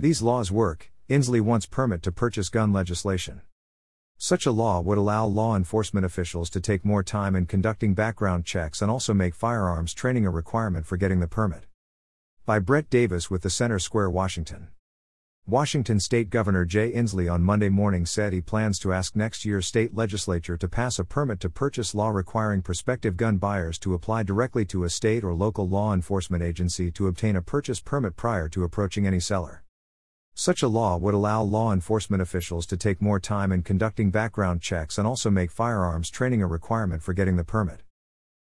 These laws work, Inslee wants permit to purchase gun legislation. Such a law would allow law enforcement officials to take more time in conducting background checks and also make firearms training a requirement for getting the permit. By Brett Davis with the Center Square, Washington. Washington State Governor Jay Inslee on Monday morning said he plans to ask next year's state legislature to pass a permit to purchase law requiring prospective gun buyers to apply directly to a state or local law enforcement agency to obtain a purchase permit prior to approaching any seller. Such a law would allow law enforcement officials to take more time in conducting background checks and also make firearms training a requirement for getting the permit.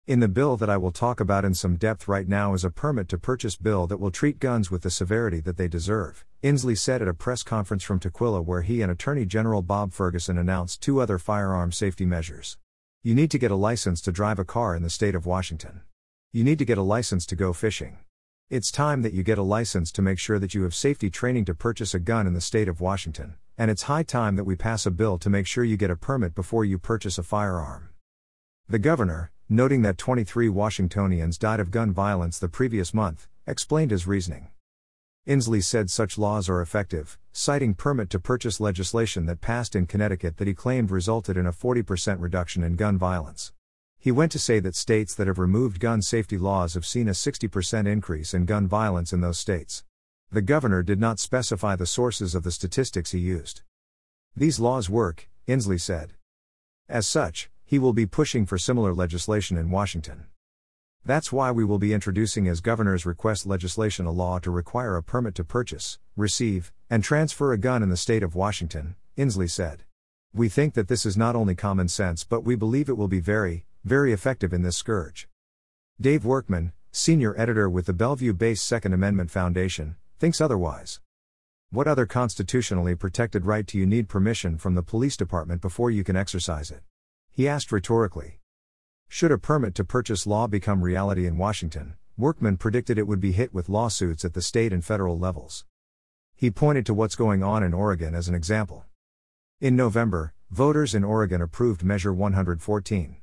In the bill that I will talk about in some depth right now is a permit to purchase bill that will treat guns with the severity that they deserve, Inslee said at a press conference from Tukwila where he and Attorney General Bob Ferguson announced two other firearm safety measures. You need to get a license to drive a car in the state of Washington. You need to get a license to go fishing. It's time that you get a license to make sure that you have safety training to purchase a gun in the state of Washington, and it's high time that we pass a bill to make sure you get a permit before you purchase a firearm. The governor, noting that 23 Washingtonians died of gun violence the previous month, explained his reasoning. Inslee said such laws are effective, citing permit to purchase legislation that passed in Connecticut that he claimed resulted in a 40% reduction in gun violence. He went to say that states that have removed gun safety laws have seen a 60% increase in gun violence in those states. The governor did not specify the sources of the statistics he used. These laws work, Inslee said. As such, he will be pushing for similar legislation in Washington. That's why we will be introducing as governor's request legislation a law to require a permit to purchase, receive, and transfer a gun in the state of Washington, Inslee said. We think that this is not only common sense but we believe it will be very, very effective in this scourge. Dave Workman, senior editor with the Bellevue based Second Amendment Foundation, thinks otherwise. What other constitutionally protected right do you need permission from the police department before you can exercise it? He asked rhetorically. Should a permit to purchase law become reality in Washington, Workman predicted it would be hit with lawsuits at the state and federal levels. He pointed to what's going on in Oregon as an example. In November, voters in Oregon approved Measure 114.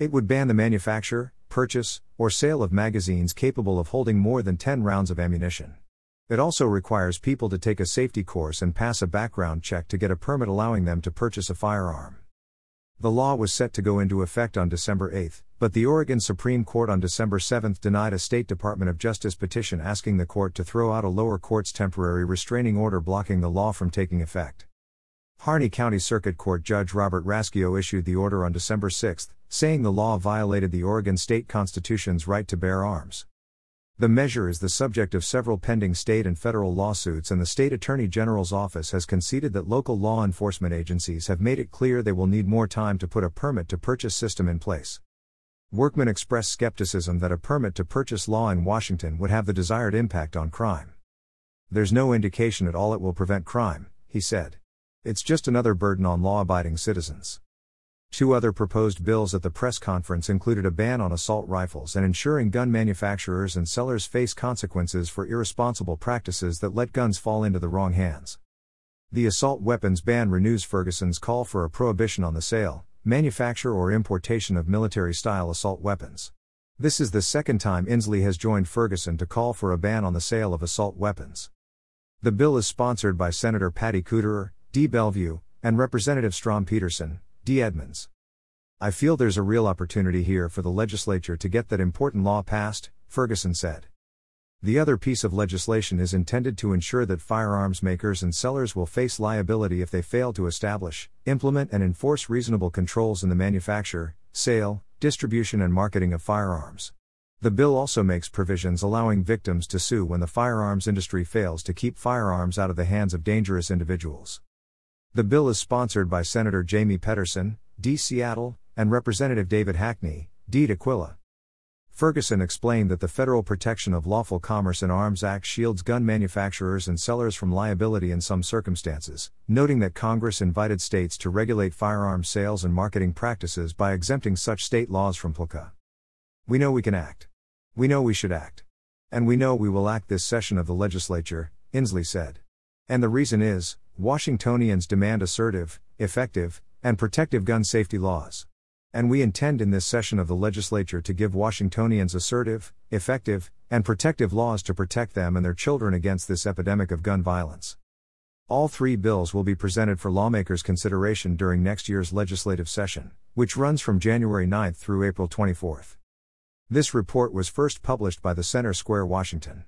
It would ban the manufacture, purchase, or sale of magazines capable of holding more than 10 rounds of ammunition. It also requires people to take a safety course and pass a background check to get a permit allowing them to purchase a firearm. The law was set to go into effect on December 8, but the Oregon Supreme Court on December 7 denied a State Department of Justice petition asking the court to throw out a lower court's temporary restraining order blocking the law from taking effect. Harney County Circuit Court Judge Robert Raschio issued the order on December 6, saying the law violated the Oregon state constitution's right to bear arms. The measure is the subject of several pending state and federal lawsuits, and the state attorney general's office has conceded that local law enforcement agencies have made it clear they will need more time to put a permit to purchase system in place. Workman expressed skepticism that a permit to purchase law in Washington would have the desired impact on crime. There's no indication at all it will prevent crime, he said. It's just another burden on law abiding citizens. Two other proposed bills at the press conference included a ban on assault rifles and ensuring gun manufacturers and sellers face consequences for irresponsible practices that let guns fall into the wrong hands. The assault weapons ban renews Ferguson's call for a prohibition on the sale, manufacture, or importation of military style assault weapons. This is the second time Inslee has joined Ferguson to call for a ban on the sale of assault weapons. The bill is sponsored by Senator Patty Kuderer, D. Bellevue, and Representative Strom Peterson, D. Edmonds. I feel there's a real opportunity here for the legislature to get that important law passed, Ferguson said. The other piece of legislation is intended to ensure that firearms makers and sellers will face liability if they fail to establish, implement, and enforce reasonable controls in the manufacture, sale, distribution, and marketing of firearms. The bill also makes provisions allowing victims to sue when the firearms industry fails to keep firearms out of the hands of dangerous individuals. The bill is sponsored by Senator Jamie Pedersen, D. Seattle, and Representative David Hackney, D. Tukwila. Ferguson explained that the Federal Protection of Lawful Commerce in Arms Act shields gun manufacturers and sellers from liability in some circumstances, noting that Congress invited states to regulate firearms sales and marketing practices by exempting such state laws from PLCA. We know we can act. We know we should act. And we know we will act this session of the legislature, Inslee said. And the reason is, Washingtonians demand assertive, effective, and protective gun safety laws. And we intend in this session of the legislature to give Washingtonians assertive, effective, and protective laws to protect them and their children against this epidemic of gun violence. All three bills will be presented for lawmakers' consideration during next year's legislative session, which runs from January 9 through April 24. This report was first published by the Center Square, Washington.